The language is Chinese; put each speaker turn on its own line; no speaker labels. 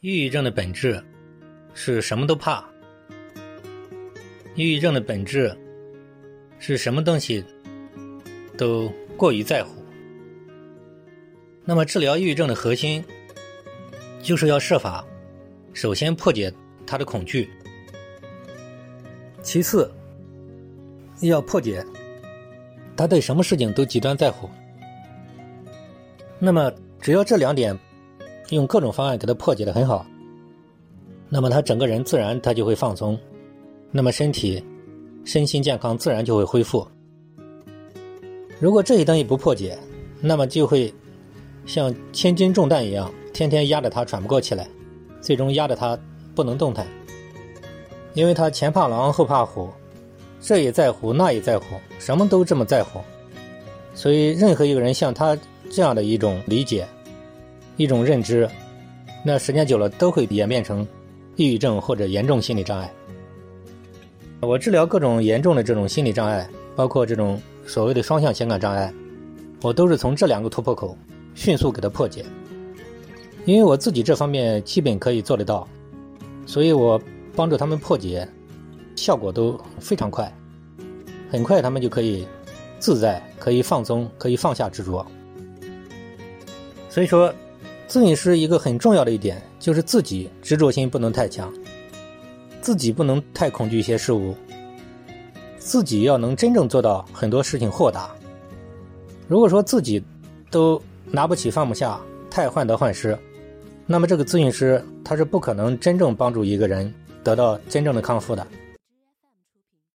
抑郁症的本质是什么都怕。抑郁症的本质是什么东西都过于在乎。那么，治疗抑郁症的核心就是要设法首先破解他的恐惧，其次要破解他对什么事情都极端在乎。那么，只要这两点。用各种方案给他破解的很好，那么他整个人自然他就会放松，那么身体身心健康自然就会恢复。如果这些东西不破解，那么就会像千斤重担一样，天天压着他喘不过气来，最终压得他不能动弹。因为他前怕狼后怕虎，这也在乎那也在乎，什么都这么在乎，所以任何一个人像他这样的一种理解。一种认知，那时间久了都会演变成抑郁症或者严重心理障碍。我治疗各种严重的这种心理障碍，包括这种所谓的双向情感障碍，我都是从这两个突破口迅速给它破解。因为我自己这方面基本可以做得到，所以我帮助他们破解，效果都非常快，很快他们就可以自在，可以放松，可以放下执着。所以说。咨询师一个很重要的一点就是自己执着心不能太强，自己不能太恐惧一些事物，自己要能真正做到很多事情豁达。如果说自己都拿不起放不下，太患得患失，那么这个咨询师他是不可能真正帮助一个人得到真正的康复的。